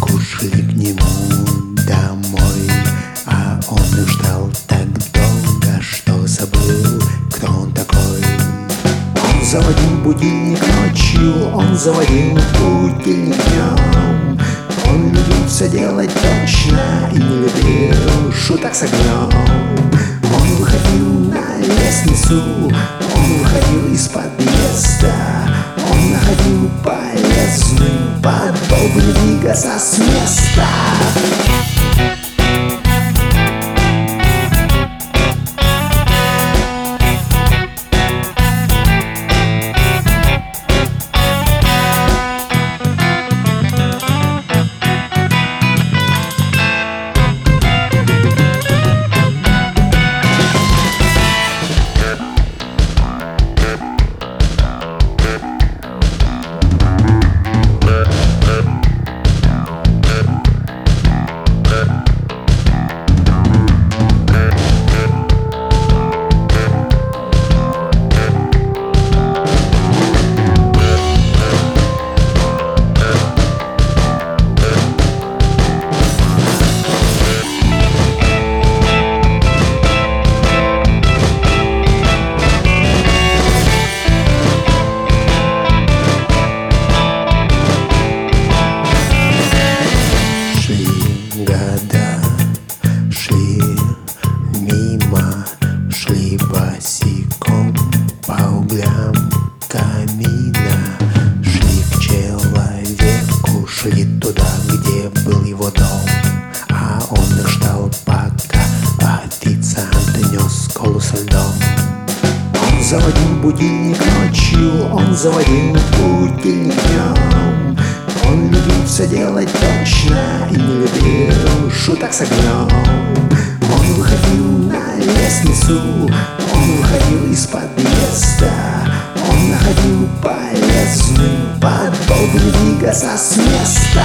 кушали к нему домой А он их ждал так долго, что забыл, кто он такой. Он заводил будильник ночью, он заводил будильник днем Он любил все делать точно и не любил шуток с огнем Он выходил на лестницу, он выходил подобно двигаться с места. Будильник ночью, он заводил будильник днем. Он любил все делать точно и не любил шуток с огнем. Он выходил на лестницу, он выходил из подъезда, он находил полезным подобно двигаться с места.